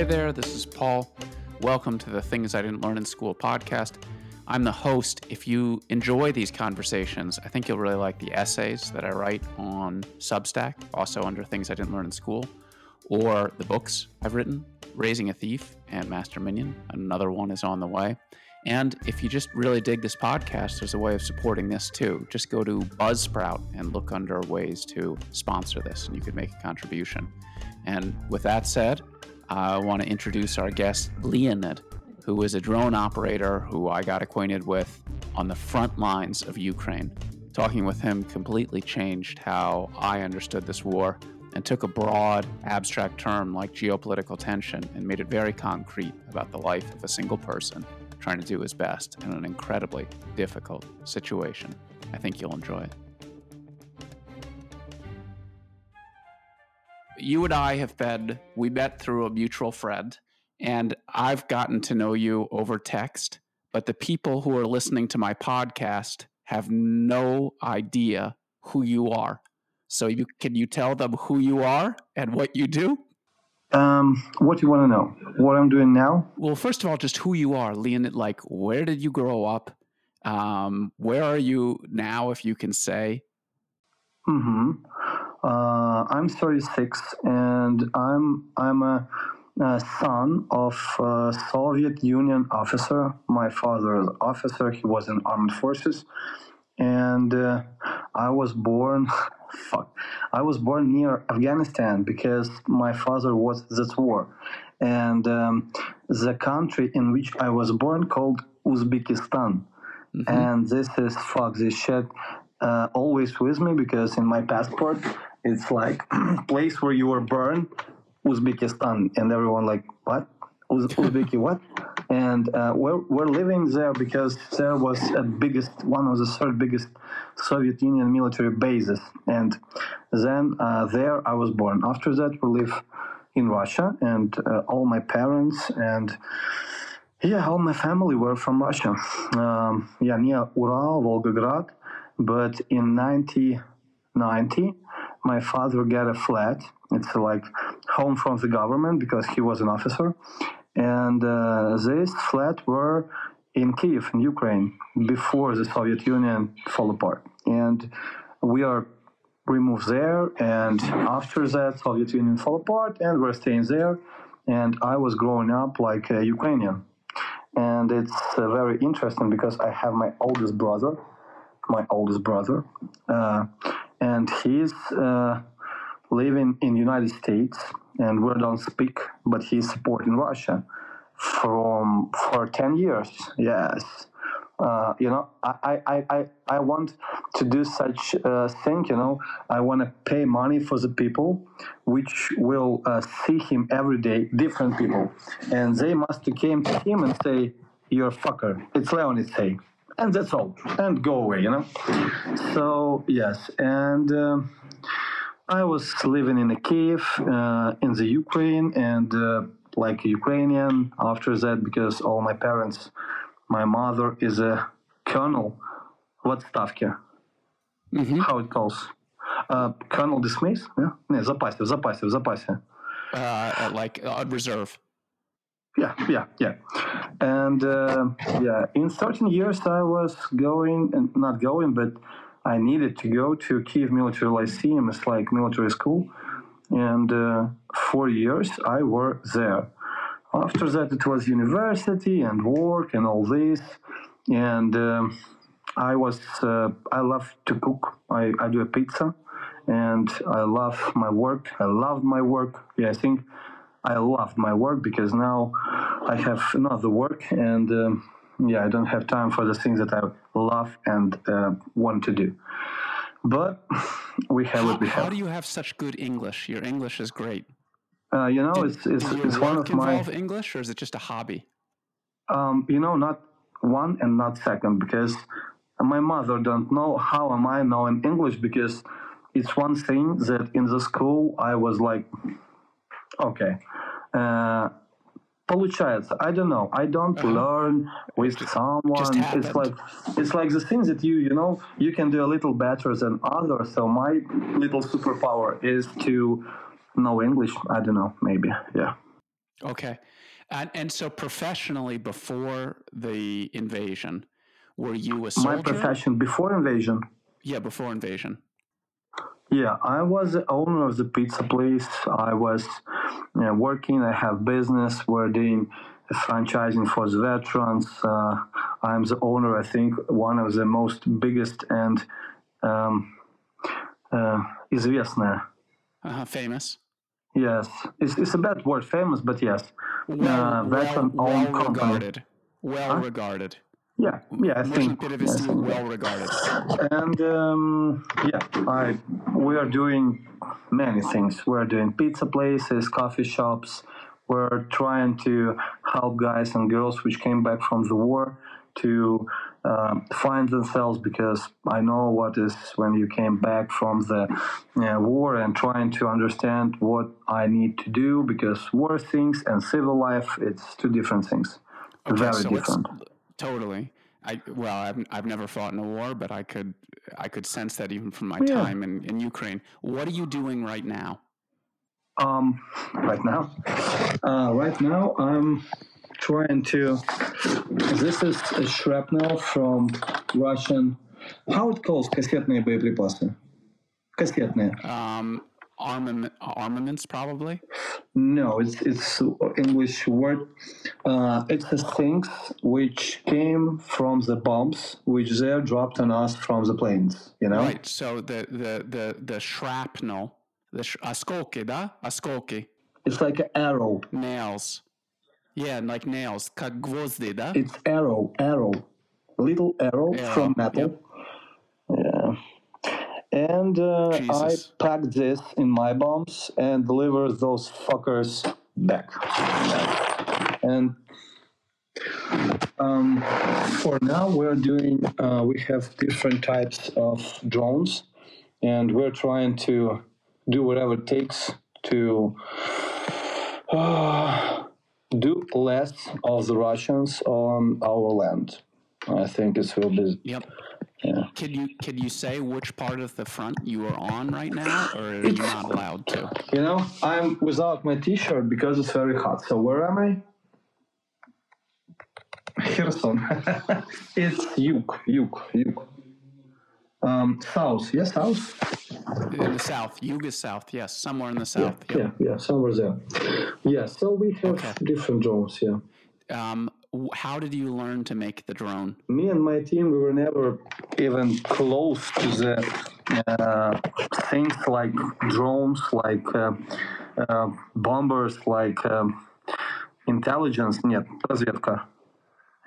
Hey there, this is Paul. Welcome to the Things I Didn't Learn in School podcast. I'm the host. If you enjoy these conversations, I think you'll really like the essays that I write on Substack, also under Things I Didn't Learn in School, or the books I've written, Raising a Thief and Master Minion. Another one is on the way. And if you just really dig this podcast, there's a way of supporting this too. Just go to Buzzsprout and look under ways to sponsor this, and you could make a contribution. And with that said, I want to introduce our guest, Leonid, who is a drone operator who I got acquainted with on the front lines of Ukraine. Talking with him completely changed how I understood this war and took a broad, abstract term like geopolitical tension and made it very concrete about the life of a single person trying to do his best in an incredibly difficult situation. I think you'll enjoy it. You and I have been, we met through a mutual friend, and I've gotten to know you over text, but the people who are listening to my podcast have no idea who you are. So you can you tell them who you are and what you do? Um, what do you want to know? What I'm doing now? Well, first of all, just who you are, Leonid. Like, where did you grow up? Um, where are you now, if you can say? Mm-hmm. Uh, I'm 36, and I'm I'm a, a son of a Soviet Union officer. My father is officer. He was in armed forces, and uh, I was born. fuck. I was born near Afghanistan because my father was this war, and um, the country in which I was born called Uzbekistan, mm-hmm. and this is fuck this shit. Uh, always with me because in my passport it's like place where you were born uzbekistan and everyone like what Uz- uzbeki what and uh, we're, we're living there because there was a biggest one of the third biggest soviet union military bases. And then uh, there i was born. After that we live in russia and uh, all my parents and yeah all my family were from russia. Um, yeah near ural volgograd. But in 1990 my father got a flat. It's like home from the government because he was an officer and uh, this flat were in Kiev, in Ukraine, before the Soviet Union fell apart. And we are removed there, and after that, Soviet Union fell apart, and we're staying there. And I was growing up like a Ukrainian, and it's uh, very interesting because I have my oldest brother, my oldest brother, uh, and he's uh, living in United States and we don't speak, but he's supporting Russia from for 10 years. Yes. Uh, you know, I, I, I, I want to do such a thing, you know, I want to pay money for the people which will uh, see him every day, different people. And they must came to him and say, you're a fucker. It's Leonid say. And that's all. And go away, you know. So, yes. And... Uh, I was living in a Kiev uh, in the Ukraine and uh, like Ukrainian after that because all my parents, my mother is a colonel. What ставки? Mm-hmm. How it calls? Uh, colonel dismiss? Yeah? Не, в запасе, в запасе, в запасе. Uh, like uh, reserve. Yeah, yeah, yeah. And uh, yeah, in certain years I was going, and not going, but I needed to go to Kiev Military Lyceum. It's like military school, and uh, four years I were there. After that, it was university and work and all this, and um, I was uh, I love to cook. I, I do a pizza, and I love my work. I love my work. Yeah, I think I loved my work because now I have another work and. Um, yeah, I don't have time for the things that I love and uh, want to do. But we have what we have. How do you have such good English? Your English is great. Uh, you know, Did, it's it's, it's one of my. English, or is it just a hobby? Um, you know, not one and not second, because my mother don't know how am I knowing English because it's one thing that in the school I was like, okay. Uh, получается. I don't know. I don't Uh-huh. learn with someone. it's happened. like it's like the things that you you know you can do a little better than others. So my little superpower is to know English. I don't know. Maybe yeah. Okay. And, and so professionally, before the invasion, were you a soldier? My profession before invasion. Yeah, before invasion. Yeah, I was the owner of the pizza place. I was you know, working. I have business. We're doing franchising for the veterans. Uh, I'm the owner. I think one of the most biggest and um, uh, известная. Uh-huh, famous. Yes, it's, it's a bad word, famous, but yes, Well, uh, well, veteran-owned well company. regarded. Well regarded. Yeah, yeah, I think. Yes. well regarded. And um, yeah, I, we are doing many things. We're doing pizza places, coffee shops. We're trying to help guys and girls which came back from the war to uh, find themselves because I know what is when you came back from the uh, war and trying to understand what I need to do because war things and civil life it's two different things. Okay, very so different Totally. I well, I've I've never fought in a war, but I could I could sense that even from my Yeah. time in, in Ukraine. What are you doing right now? Um, right now, uh, right now I'm trying to. This is a shrapnel from Russian. How it calls кассетные боеприпасы? Кассетные. Um, armament, armaments, probably. No, it's it's English word. Uh, it's the things which came from the bombs which they dropped on us from the planes. You know. Right. So the the the the shrapnel, the sh- осколки, да? Осколки, It's like an arrow. nails. Yeah, like nails, как гвозди, да? It's arrow, arrow, little arrow, Arrow, from metal. Yeah. and uh, I Jesus. pack this in my bombs and deliver those fuckers back. And um, for now, we're doing. Uh, we have different types of drones, and we're trying to do whatever it takes to uh, do less of the Russians on our land. I think it will be. Yep. Yeah. Can you can you say which part of the front you are on right now, or are you not allowed to? You know, I'm without my T-shirt because it's very hot. So where am I? Kherson. it's Yuk, Yuk, Yuk. Um, south. Yes, south. In the south, Yuga south, yes, somewhere in the south. Yeah, Yep. yeah, somewhere there. Yeah. So we have Okay. different drones. Yeah. Um, w- how did you learn to make the drone? me and my team we were never even close to the uh, things like drones like uh, uh, bombers like um, intelligence нет разведка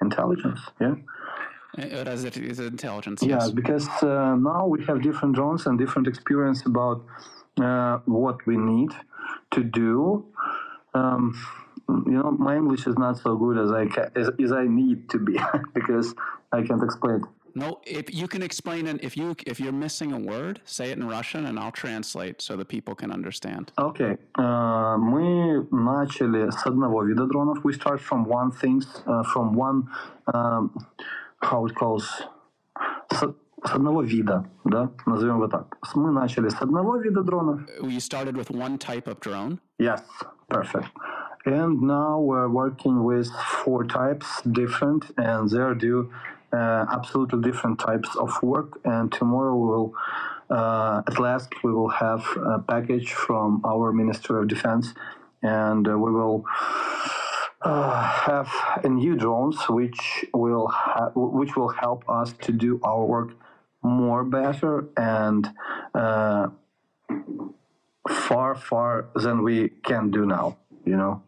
intelligence yeah Uh, Is it is it intelligence? yeah Yes. because uh, now we have different drones and different experience about uh, what we need to do um, you know my english is not so good as i ca- as, as i need to be because i can't explain it No, if you can explain it, if you if you're missing a word, say it in Russian, and I'll translate so that people can understand. Окей. Э, Мы начали с одного вида дронов. We start from one things, uh, from one, um, how it calls, с, с одного вида, да, назовем его так. С- Мы начали с одного вида дронов. You started with one type of drone. Yes, perfect. And now we're working with four types, different, and they're do uh, absolutely different types of work. And tomorrow we will, uh, at last, we will have a package from our Ministry of Defense, and uh, we will uh, have a new drones which will ha- which will help us to do our work more better and Uh, far far than we can do now you know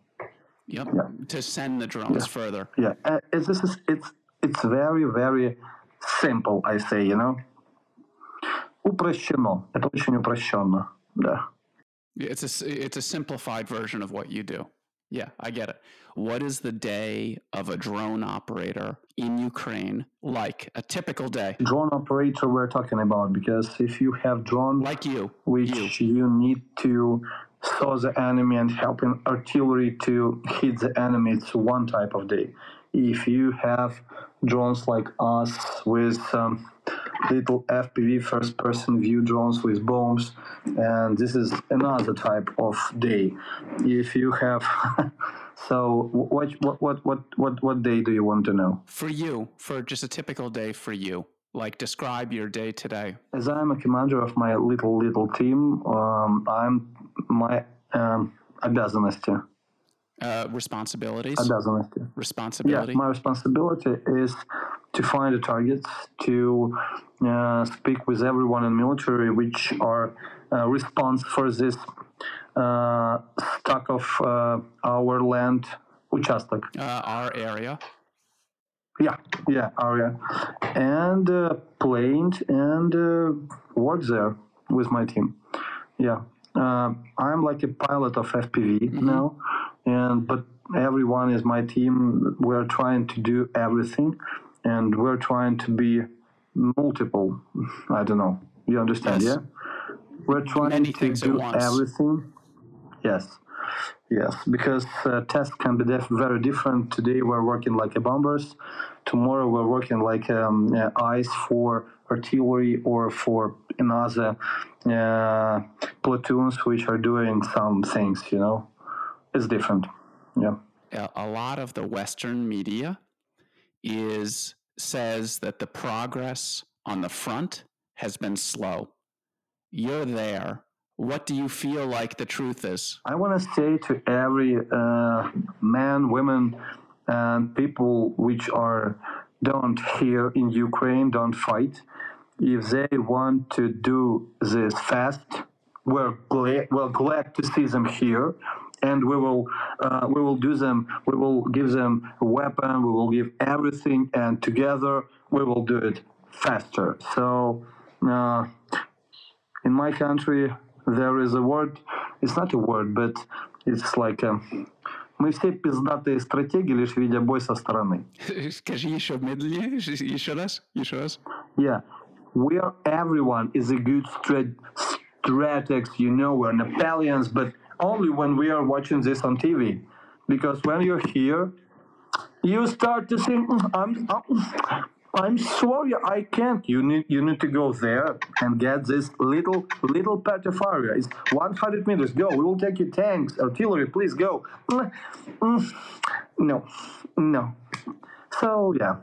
Yep. To send the drones further. yeah uh, it's, this is it's it's very very simple i say you know упрощено это очень упрощенно да It's a s- it's a simplified version of what you do. Yeah, I get it. What is the day of a drone operator in Ukraine like? A typical day, drone operator we're talking about because if you have drone like you. which you need to saw the enemy and helping artillery to hit the enemy, it's one type of day. If you have drones like us with um, little FPV first person view drones with bombs, and this is another type of day. If you have so what what what what what what day do you want to know? For you, for just a typical day for you. Like describe your day today. As I'm a commander of my little little team, um, I'm my um, обязанности. uh, responsibilities. A dozen. Responsibility. Yeah, my responsibility is to find the targets, to uh, speak with everyone in military which are uh, response for this uh, stock of uh, our land, Uchastok. Uh, our area. Yeah, yeah, area, and uh, planned and uh, work there with my team. Yeah, I'm like a pilot of FPV mm-hmm. now and but everyone is my team. We're trying to do everything, and we're trying to be multiple. I don't know. You understand? Yes. Yeah, we're trying Many to do everything. Yes. Yes, because uh, tests can be def- very different. Today we're working like a bombers. Tomorrow we're working like um, uh, eyes for artillery or for another uh, platoons which are doing some things. You know, it's different. Yeah. a a lot of the Western media is says that the progress on the front has been slow. You're there. What do you feel like the truth is? I want to say to every uh, man, women, and people which are don't here in Ukraine, don't fight. If they want to do this fast, we're glad we're glad to see them here, and we will uh, we will do them. We will give them a weapon. We will give everything, and together we will do it faster. So. Uh, in my country there is a word it's not a word but it's like a, мы все пиздатые стратеги лишь видя бой со стороны Скажи еще медленнее, еще раз, еще раз. yeah we are everyone is a good strat- strategs you know we're Napoleons but only when we are watching this on TV because when you're here you start to think "Mm, I'm, I'm I'm sorry I can't. You need you need to go there and get this little little patch of area. It's 100 meters. Go. We will take you tanks artillery. Please go. Mm, mm, no no. So yeah.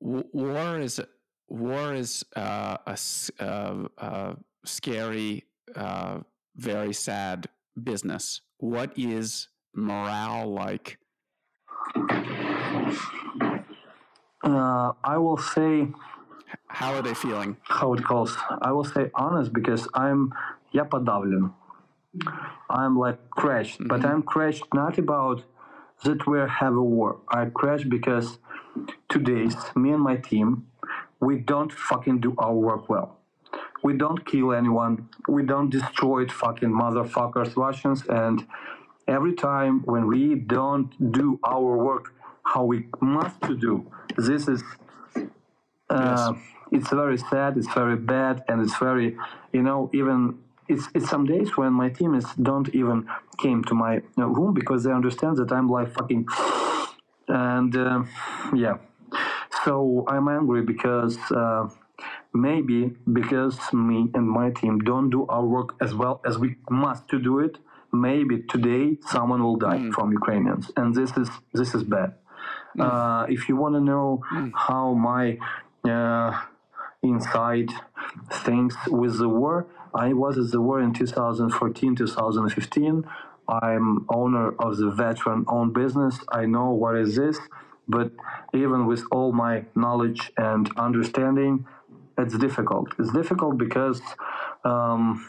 War is war is uh, a uh, uh, scary, uh, very sad business. What is morale like? uh, I will say How are they feeling? how it calls I will say honest because I'm я подавлен I'm like crashed but I'm crashed not about that we have a war I crashed because today's me and my team we don't fucking do our work well we don't kill anyone. We don't destroy fucking motherfuckers Russians. And every time when we don't do our work how we must to do this is uh, it's very sad it's very bad and it's very you know even it's, it's some days when my team is don't even came to my uh, room because they understand that i'm like fucking and uh, yeah. So i'm angry because uh, maybe because me and my team don't do our work as well as we must to do it maybe today someone will die from ukrainians. And this is this is bad. Uh, if you want to know how my uh, inside things with the war, I was at the war in 2014, 2015. I'm owner of the veteran-owned business. I know what is this, but even with all my knowledge and understanding, it's difficult. It's difficult because um,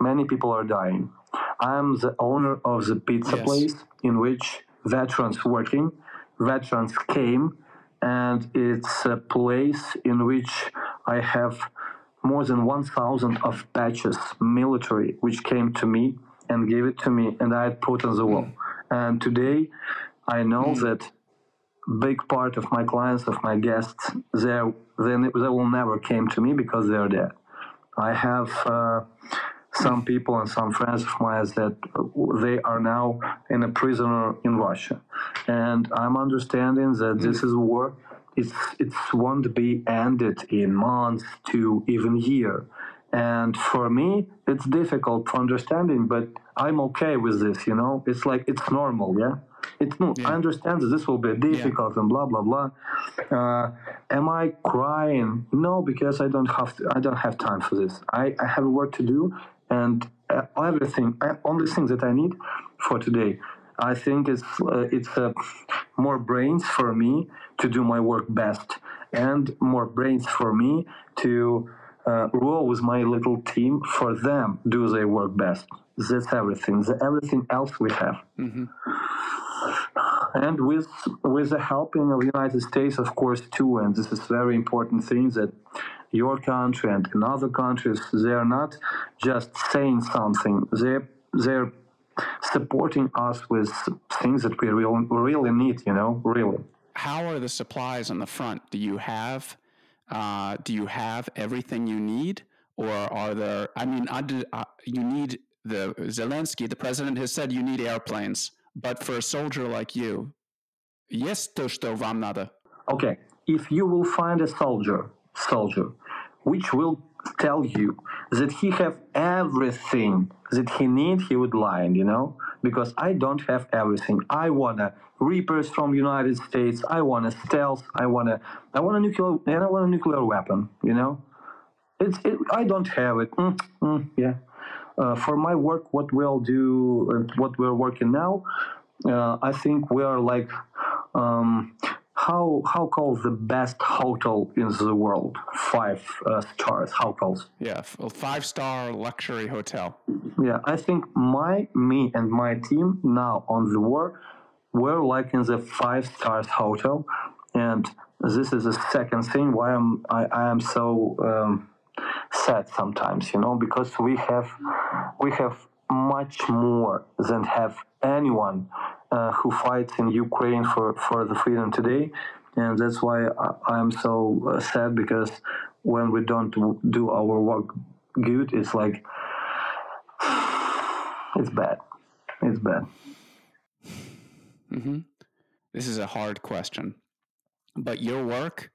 many people are dying. I'm the owner of the pizza Yes. place in which veterans working, veterans came, and it's a place in which I have more than 1,000 of patches, military, which came to me and gave it to me, and I had put on the wall. And today, I know that big part of my clients, of my guests, they they, they will never came to me because they're dead. I have uh, some people and some friends of mine that they are now in a prisoner in Russia, and I'm understanding that this is war. It's it won't be ended in months to even year, and for me it's difficult for understanding, but I'm okay with this. You know, it's like it's normal. Yeah. It's no, yeah. I understand that this will be difficult yeah. and blah blah blah. Uh, am I crying? No, because I don't have to, I don't have time for this. I, I have work to do, and uh, everything, uh, only thing that I need for today. I think it's uh, it's uh, more brains for me to do my work best, and more brains for me to uh, roll with my little team for them do their work best. That's everything. The everything else we have. Mm-hmm and with with the helping of the United States, of course, too. And this is very important thing that your country and in other countries they are not just saying something; they they're supporting us with things that we really really need. You know, really. How are the supplies on the front? Do you have uh, do you have everything you need, or are there? I mean, uh, you need the Zelensky, the president, has said you need airplanes. But for a soldier like you, yes, to что вам надо. Okay, if you will find a soldier, soldier, which will tell you that he have everything that he need, he would lie, you know? Because I don't have everything. I wanna Reapers from United States. I want a stealth. I want a, I want a nuclear, and I want a nuclear weapon. You know, it's, it, I don't have it. Mm, mm, yeah, uh, for my work, what we'll do and what we're working now, uh, I think we are like um, how how called the best hotel in the world? Five uh, stars. How calls? Yeah, five star luxury hotel. Yeah, I think my me and my team now on the war, we're like in the five stars hotel, and this is the second thing why I'm I, I am so. Um, sad sometimes, you know, because we have we have much more than have anyone uh, who fights in Ukraine for, for the freedom today. And that's why I, am so uh, sad because when we don't do our work good, it's like, it's bad. It's bad. Mm-hmm. This is a hard question. But your work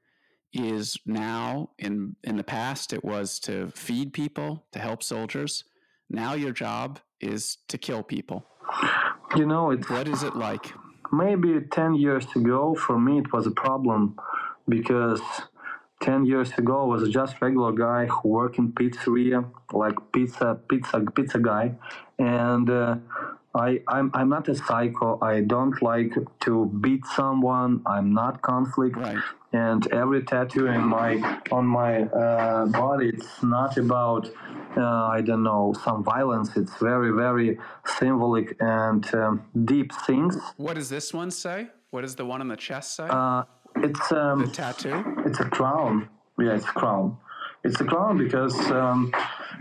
is now in in the past it was to feed people to help soldiers. Now your job is to kill people. You know it what is it like? maybe 10 years ago for me it was a problem because 10 years ago I was just regular guy who worked in pizzeria like pizza pizza pizza guy. And uh, I, I'm, I'm not a psycho. I don't like to beat someone. I'm not conflict. Right and every tattoo in my on my uh, body it's not about uh, I don't know some violence. It's very very symbolic and um, deep things. What does this one say? What does the one on the chest say? Uh, it's um, the tattoo. It's a crown. Yeah, it's a crown. It's a crown because um,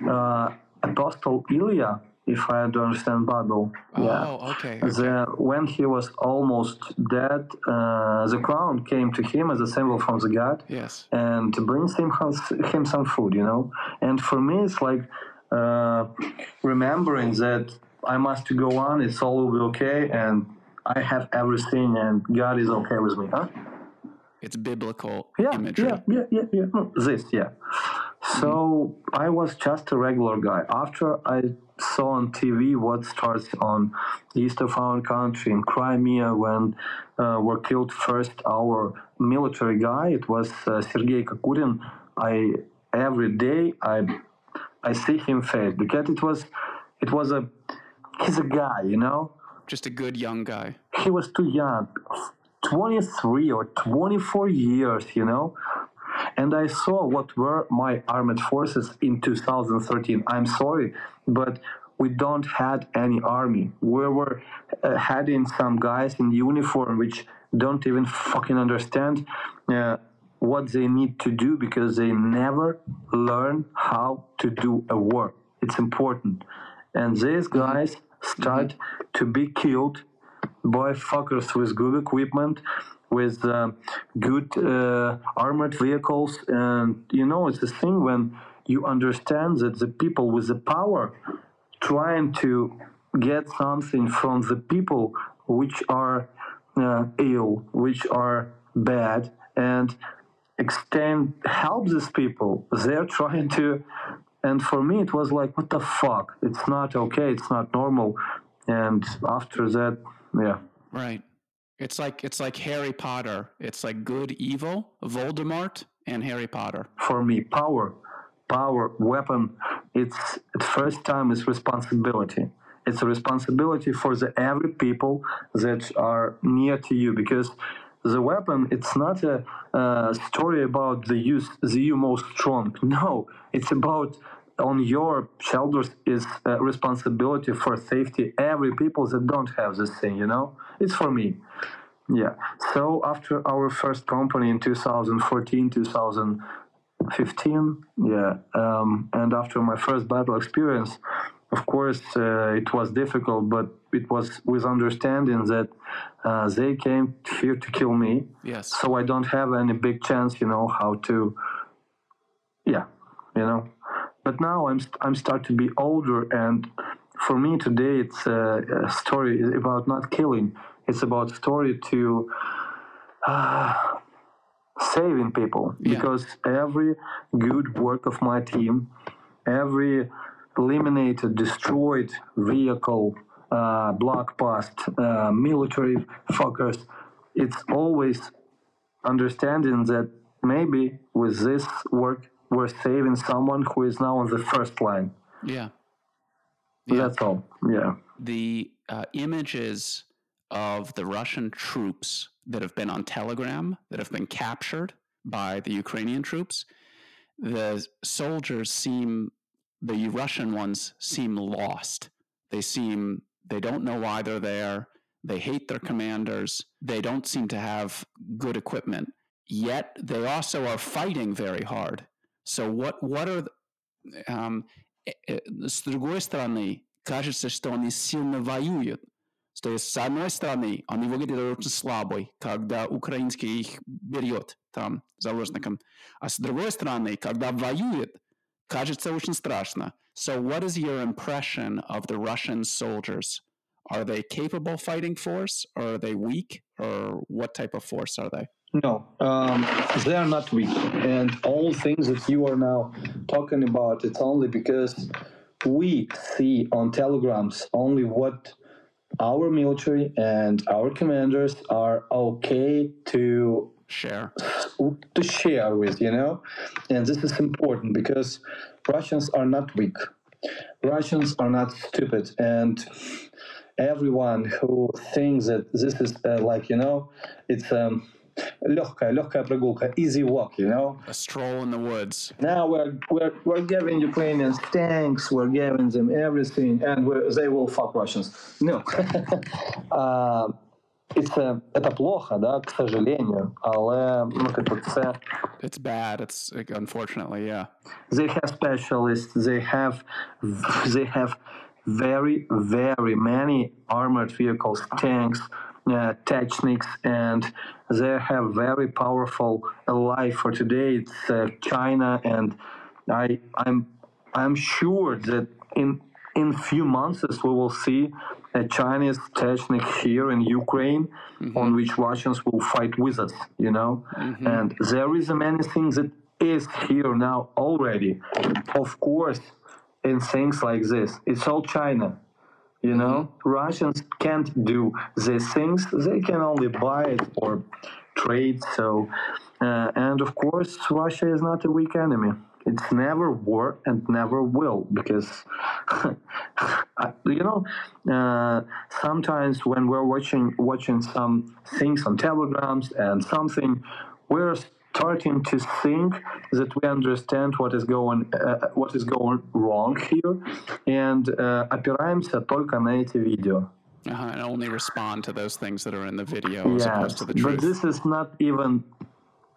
uh, Apostle Ilya if I do understand Bible. Oh, yeah. okay. okay. The, when he was almost dead, uh, the crown came to him as a symbol from the God. Yes. And brings him him some food, you know. And for me, it's like uh, remembering that I must go on. It's all will be okay, and I have everything, and God is okay with me, huh? It's biblical yeah, imagery. Yeah, yeah, yeah, yeah. This, yeah. So mm-hmm. I was just a regular guy. After I saw on TV what starts on east of our country in Crimea when uh, were killed first our military guy. It was uh, Sergei Kokurin. I every day I I see him face because it was it was a he's a guy, you know. Just a good young guy. He was too young, twenty three or twenty four years, you know. And I saw what were my armed forces in 2013. I'm sorry, but we don't had any army. We were uh, having some guys in uniform which don't even fucking understand uh, what they need to do because they never learn how to do a war. It's important. And these mm-hmm. guys start mm-hmm. to be killed by fuckers with good equipment with uh, good uh, armored vehicles. And you know, it's the thing when you understand that the people with the power trying to get something from the people which are uh, ill, which are bad, and extend help these people. They're trying to, and for me it was like, what the fuck? It's not okay. It's not normal. And after that, yeah. Right. It's like it's like Harry Potter. It's like good, evil, Voldemort, and Harry Potter. For me, power, power, weapon. It's at first time it's responsibility. It's a responsibility for the every people that are near to you because the weapon it's not a, a story about the use the you most strong. No, it's about on your shoulders is responsibility for safety. Every people that don't have this thing you know? It's for me. Yeah. So after our first company in 2014 2015 yeah um, and after my first battle experience of course uh, it was difficult but it was with understanding that uh, they came here to kill me. Yes. So i don't have any big chance you know how to yeah you know but now i'm i'm start to be older and for me today it's a, a story about not killing it's about story to uh, saving people Yeah. because every good work of my team every eliminated destroyed vehicle uh, block past uh, military fuckers it's always understanding that maybe with this work we're saving someone who is now on the first line Yeah. Yeah. that's all yeah the uh, images of the Russian troops that have been on Telegram, that have been captured by the Ukrainian troops, the soldiers seem, the Russian ones seem lost. They seem, they don't know why they're there. They hate their commanders. They don't seem to have good equipment. Yet they also are fighting very hard. So what, what are, the, um, э, э, с другой стороны, кажется, что они сильно воюют. То есть, с одной стороны, они выглядят очень слабой, когда украинский их берет там заложником. А с другой стороны, когда воюет, кажется очень страшно. So what is your impression of the Russian soldiers? Are they capable fighting force or are they weak or what type of force are they? No, um, they are not weak. And all things that you are now talking about, it's only because we see on telegrams only what our military and our commanders are okay to Share. to share with, you know? And this is important because Russians are not weak. Russians are not stupid. And everyone who thinks that this is uh, like, you know, it's um, легкая, легкая прогулка, easy walk, you know? A stroll in the woods. Now we're, we're, we're giving Ukrainians tanks, we're giving them everything, and we're, they will fuck Russians. No. uh, it's a, это плохо, да, к сожалению, але ну, типу, це It's bad. It's like, unfortunately, yeah. they have specialists they have they have very very many armored vehicles tanks uh, techniques and they have very powerful ally for today. It's uh, china and i i'm i'm sure that in in few months we will see a chinese technique here in ukraine on which russians will fight with us you know? And there is many things that is here now already. Of course in things like this it's all china you know? Russians can't do these things. They can only buy it or trade so uh, and of course russia is not a weak enemy. It's never war and never will because you know uh, sometimes when we're watching watching some things on telegrams and something we're starting to think that we understand what is going uh, what is going wrong here and uh, опираемся только на эти видео Uh-huh, and only respond to those things that are in the video as opposed yes to the but truth. this is not even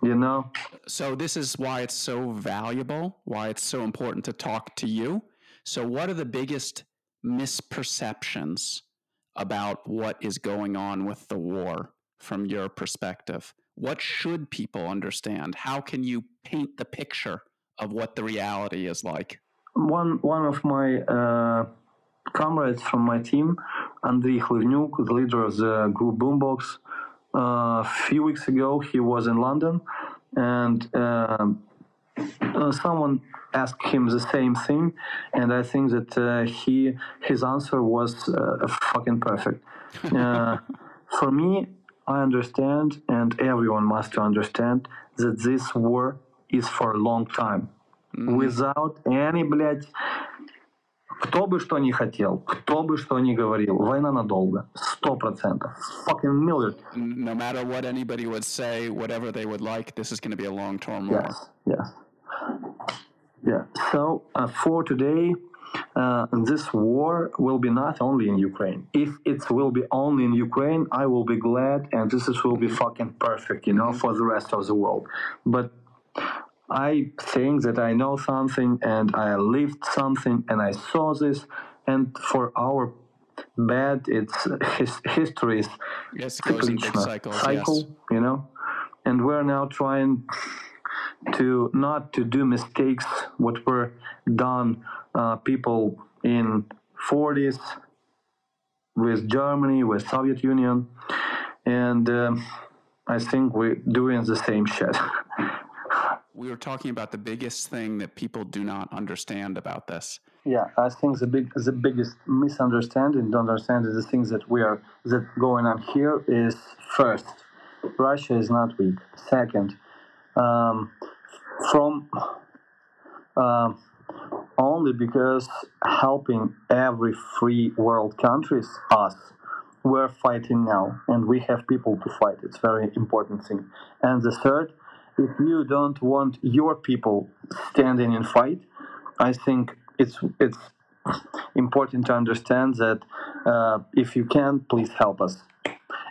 you know so this is why it's so valuable, why it's so important to talk to you. So what are the biggest misperceptions about what is going on with the war from your perspective? what should people understand? How can you paint the picture of what the reality is like. One one of my uh, comrades from my team, Andriy Khlyvnyuk, the leader of the group Boombox, uh, a few weeks ago he was in London, and uh, uh, someone asked him the same thing, and I think that uh, he his answer was uh, fucking perfect. Uh, for me, I understand, and everyone must understand that this war is for a long time. Without any, блядь, кто бы что ни хотел, кто бы что ни говорил, война надолго, сто процентов, fucking million. No matter what anybody would say, whatever they would like, this is going to be a long-term war. Yes, yes. Yeah. So uh, for today, uh, this war will be not only in Ukraine. If it will be only in Ukraine, I will be glad, and this is, will be fucking perfect, you know, for the rest of the world. But I think that I know something, and I lived something, and I saw this, and for our bad, it's his, history is Yes, it goes in big cyclical, cycles. cycle, Yes. you know, and we're now trying to not to do mistakes what were done uh, people in 40s with Germany, with Soviet Union, and um, I think we're doing the same shit. We were talking about the biggest thing that people do not understand about this. yeah, I think the big the biggest misunderstanding, don't understand is the things that we are that going on here is first, Russia is not weak. Second, um, from um only because helping every free world countries us we're fighting now and we have people to fight. It's very important thing. And the third if you don't want your people standing in fight i think it's it's important to understand that uh, if you can please help us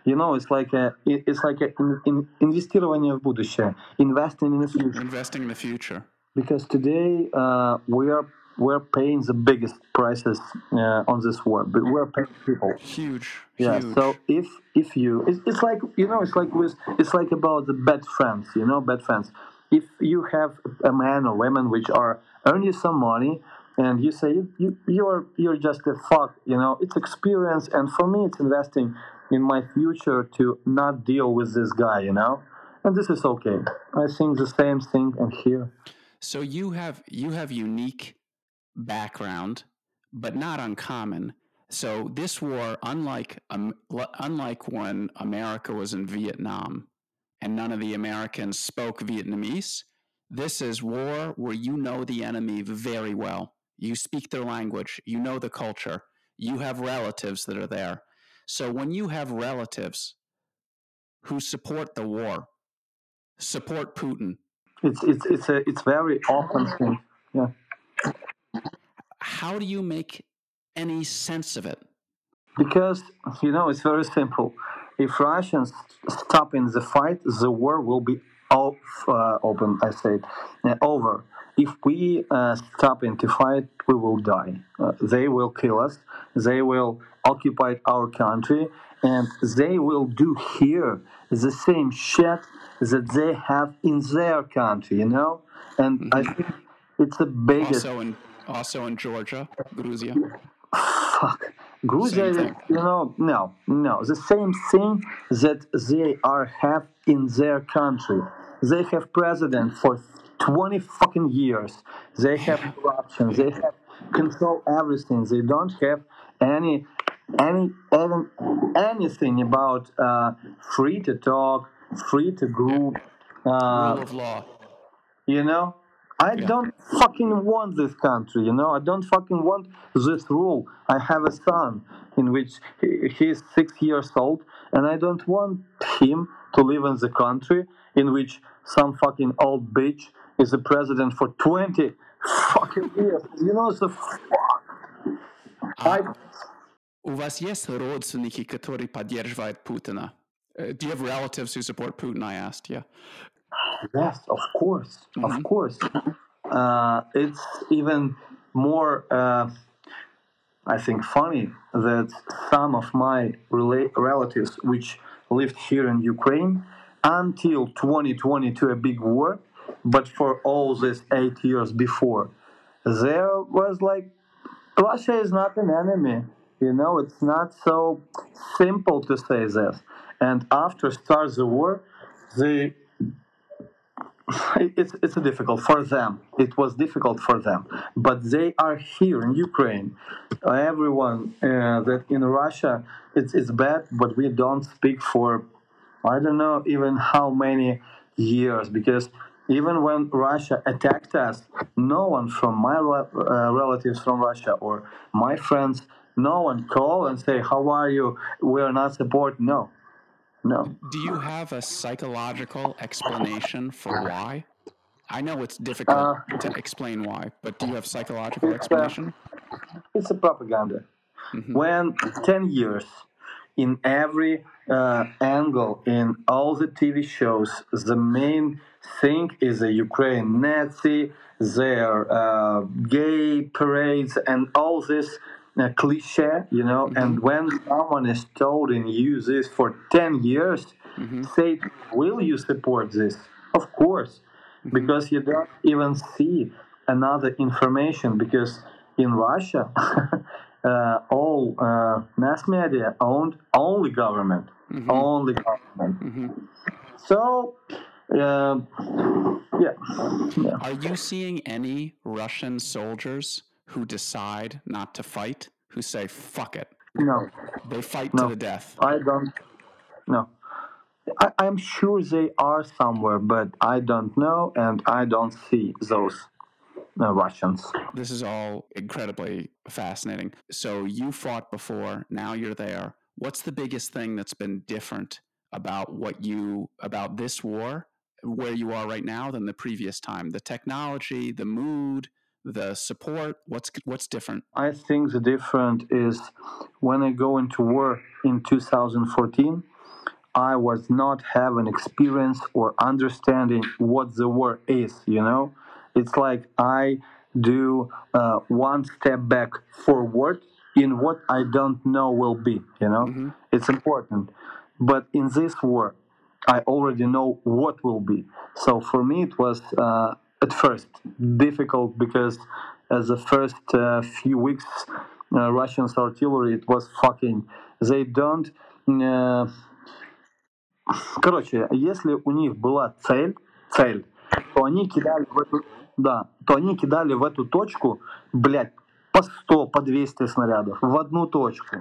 you know it's like a it- it's like a in, in, инвестирование в будущее investing in the future Investing in the future. because today uh, we are we're paying the biggest prices uh, on this war but we're paying people Huge. yeah huge. so if if you it's, it's like you know it's like with it's like about the bad friends you know bad friends if you have a man or women which are earning you some money and you say you, you you're you're just a fuck you know it's experience and for me it's investing in my future to not deal with this guy you know and this is okay i think the same thing and here So you have you have unique background, but not uncommon. So this war, unlike um, unlike when America was in Vietnam, and none of the Americans spoke Vietnamese, this is war where you know the enemy very well. You speak their language. You know the culture. You have relatives that are there. So when you have relatives who support the war, support Putin, it's it's it's a it's very often thing yeah how do you make any sense of it? Because you know it's very simple. If Russians stop in the fight, the war will be off, uh, open. I say uh, over. If we uh, stop to fight, we will die. Uh, they will kill us. They will occupy our country, and they will do here the same shit that they have in their country. You know, and I think it's the biggest. Also in also in Georgia, Georgia. fuck. Georgia, you know, no, no, the same thing that they are have in their country. They have president for twenty fucking years. They have corruption. They have control everything. They don't have any, any, even anything about uh, free to talk, free to group. Uh, Rule of law. you know i don't fucking want this country you know i don't fucking want this rule i have a son in which he, he's six years old and i don't want him to live in the country in which some fucking old bitch is the president for 20 fucking years you know so fuck I, У вас есть родственники, которые поддерживают Путина? Uh, do you have relatives who support Putin? I asked. Yeah. Yes, of course, of course. Uh, it's even more, uh, I think, funny that some of my rela- relatives, which lived here in Ukraine until 2022, a big war, but for all these eight years before, there was like Russia is not an enemy. You know, it's not so simple to say this. And after starts the war, the it's it's difficult for them. It was difficult for them, but they are here in Ukraine. Everyone uh, that in Russia, it's it's bad, but we don't speak for I don't know even how many years because even when Russia attacked us, no one from my uh, relatives from Russia or my friends, no one call and say, "How are you? We are not support." No, no. Do you have a psychological explanation for why? I know it's difficult uh, to explain why, but do you have psychological it's explanation? A, it's a propaganda. Mm-hmm. When 10 years in every uh, angle in all the TV shows, the main thing is a Ukraine Nazi, their uh, gay parades, and all this uh, cliche, you know. Mm-hmm. And when someone is told and use this for 10 years, mm-hmm. say, will you support this? Of course, mm-hmm. because you don't even see another information because in Russia, uh, all uh, mass media owned only government, mm-hmm. only government. Mm-hmm. So, uh, yeah. yeah. Are you seeing any Russian soldiers who decide not to fight, who say "fuck it"? No. They fight no. to the death. I don't. No. I, am sure they are somewhere, but I don't know, and I don't see those uh, Russians. This is all incredibly fascinating. So you fought before, now you're there. What's the biggest thing that's been different about what you about this war, where you are right now, than the previous time? The technology, the mood, the support. What's what's different? I think the different is when I go into war in 2014. I was not having experience or understanding what the war is, you know it's like I do uh, one step back forward in what I don't know will be. You know, mm-hmm. it's important. But in this war, I already know what will be. So for me, it was uh, at first difficult because as the first uh, few weeks, uh, Russians artillery it was fucking. They don't. Uh, короче, если у них была цель, цель, то они кидали в эту да, то они кидали в эту точку, блядь, по 100, по 200 снарядов в одну точку.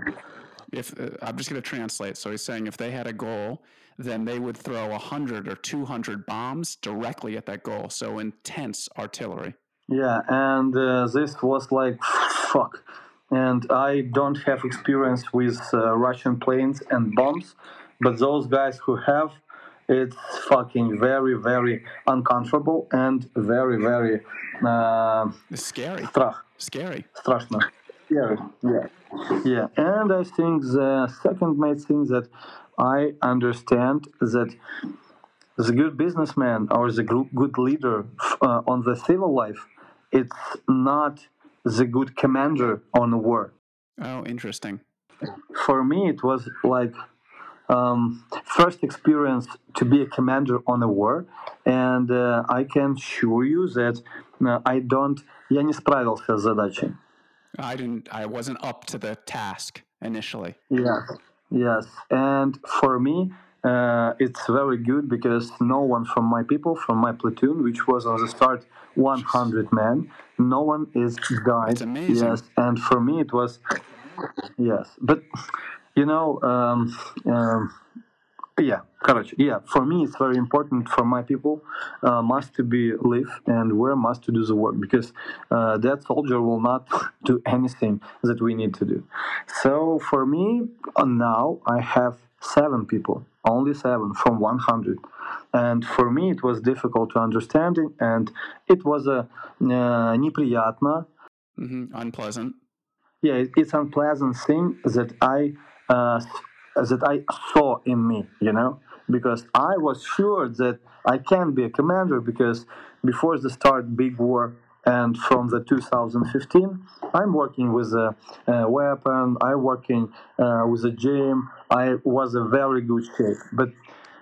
If uh, I'm just going to translate, so he's saying if they had a goal, then they would throw 100 or 200 bombs directly at that goal. So intense artillery. Yeah, and uh, this was like fuck. And I don't have experience with uh, Russian planes and bombs, but those guys who have, it's fucking very, very uncomfortable and very, very uh, scary. Strach. Scary. Страшно. Scary. Yeah. Yeah. And I think the second main thing that I understand that the good businessman or the good leader uh, on the civil life, it's not the good commander on the war. Oh, interesting. For me, it was like um, first experience to be a commander on a war, and uh, I can assure you that uh, I don't, я не справился с задачей. I didn't. I wasn't up to the task initially. Yes, yes, and for me. Uh, it's very good because no one from my people, from my platoon, which was on the start 100 men, no one is died. That's amazing. Yes, and for me it was yes, but you know, um, um, yeah, correct. Yeah, for me, it's very important for my people uh, must to be live and where must to do the work because uh, that soldier will not do anything that we need to do. So for me, uh, now I have seven people, only seven from 100. And for me, it was difficult to understand it, and it was a uh, неприятно. Mm-hmm. Unpleasant. Yeah, it's unpleasant thing that I uh, that I saw in me, you know, because I was sure that I can be a commander because before the start big war and from the 2015 i'm working with a, a weapon i'm working uh, with a gym i was a very good shape. But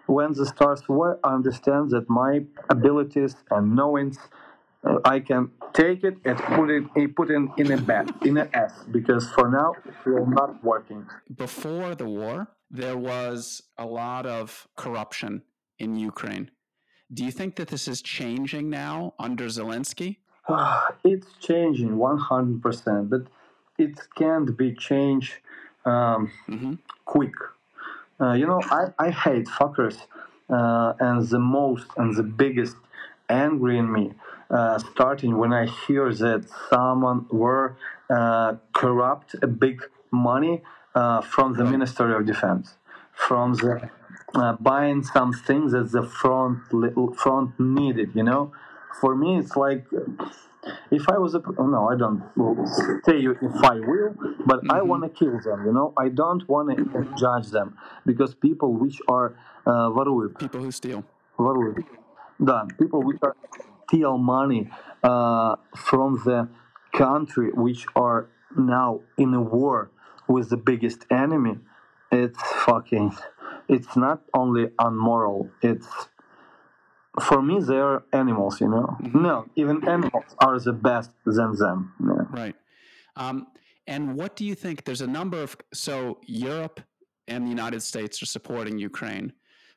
when the stars were, I understand that my abilities and knowings, I can take it and put it put it in a bed, in an S, because for now we're not working. Before the war, there was a lot of corruption in Ukraine. Do you think that this is changing now under Zelensky? it's changing 100%, but it can't be changed um, mm-hmm. quick. Uh, you know, I, I hate fuckers, uh, and the most and the biggest angry in me, uh, starting when I hear that someone were uh, corrupt a big money uh, from the Ministry of Defense, from the uh, buying some things that the front front needed. You know, for me it's like if I was a oh, no, I don't say you if I will, but mm-hmm. I want to kill them. You know, I don't want to judge them because people which are uh, People who steal. Воруют. Да, people which are steal money uh, from the country which are now in a war with the biggest enemy. It's fucking. It's not only unmoral. It's for me they're animals you know mm-hmm. no even animals are the best than them yeah. right um, and what do you think there's a number of so europe and the united states are supporting ukraine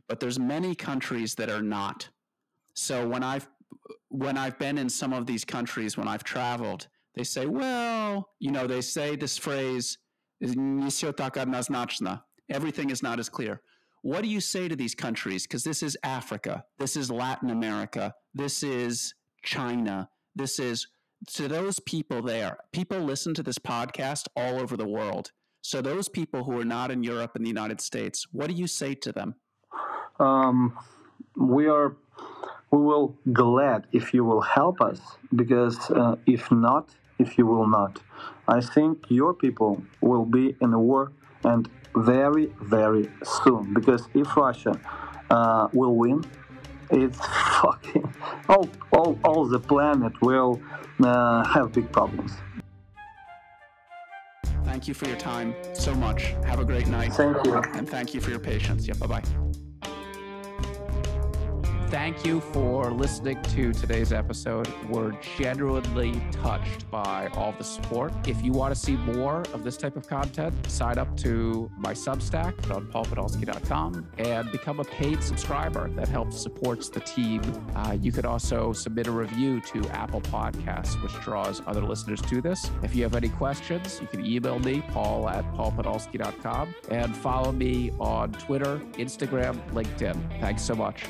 but there's many countries that are not so when i've when i've been in some of these countries when i've traveled they say well you know they say this phrase everything is not as clear what do you say to these countries? Because this is Africa, this is Latin America, this is China, this is to those people there. People listen to this podcast all over the world. So those people who are not in Europe and the United States, what do you say to them? Um, we are we will glad if you will help us because uh, if not if you will not i think your people will be in a war and very, very soon. Because if Russia uh, will win, it's fucking all, all, all the planet will uh, have big problems. Thank you for your time so much. Have a great night. Thank you. And thank you for your patience. Yeah, bye bye thank you for listening to today's episode. We're genuinely touched by all the support. If you want to see more of this type of content, sign up to my Substack on paulpodolsky.com and become a paid subscriber. That helps supports the team. Uh, you could also submit a review to Apple Podcasts, which draws other listeners to this. If you have any questions, you can email me, paul at paulpodolsky.com, and follow me on Twitter, Instagram, LinkedIn. Thanks so much.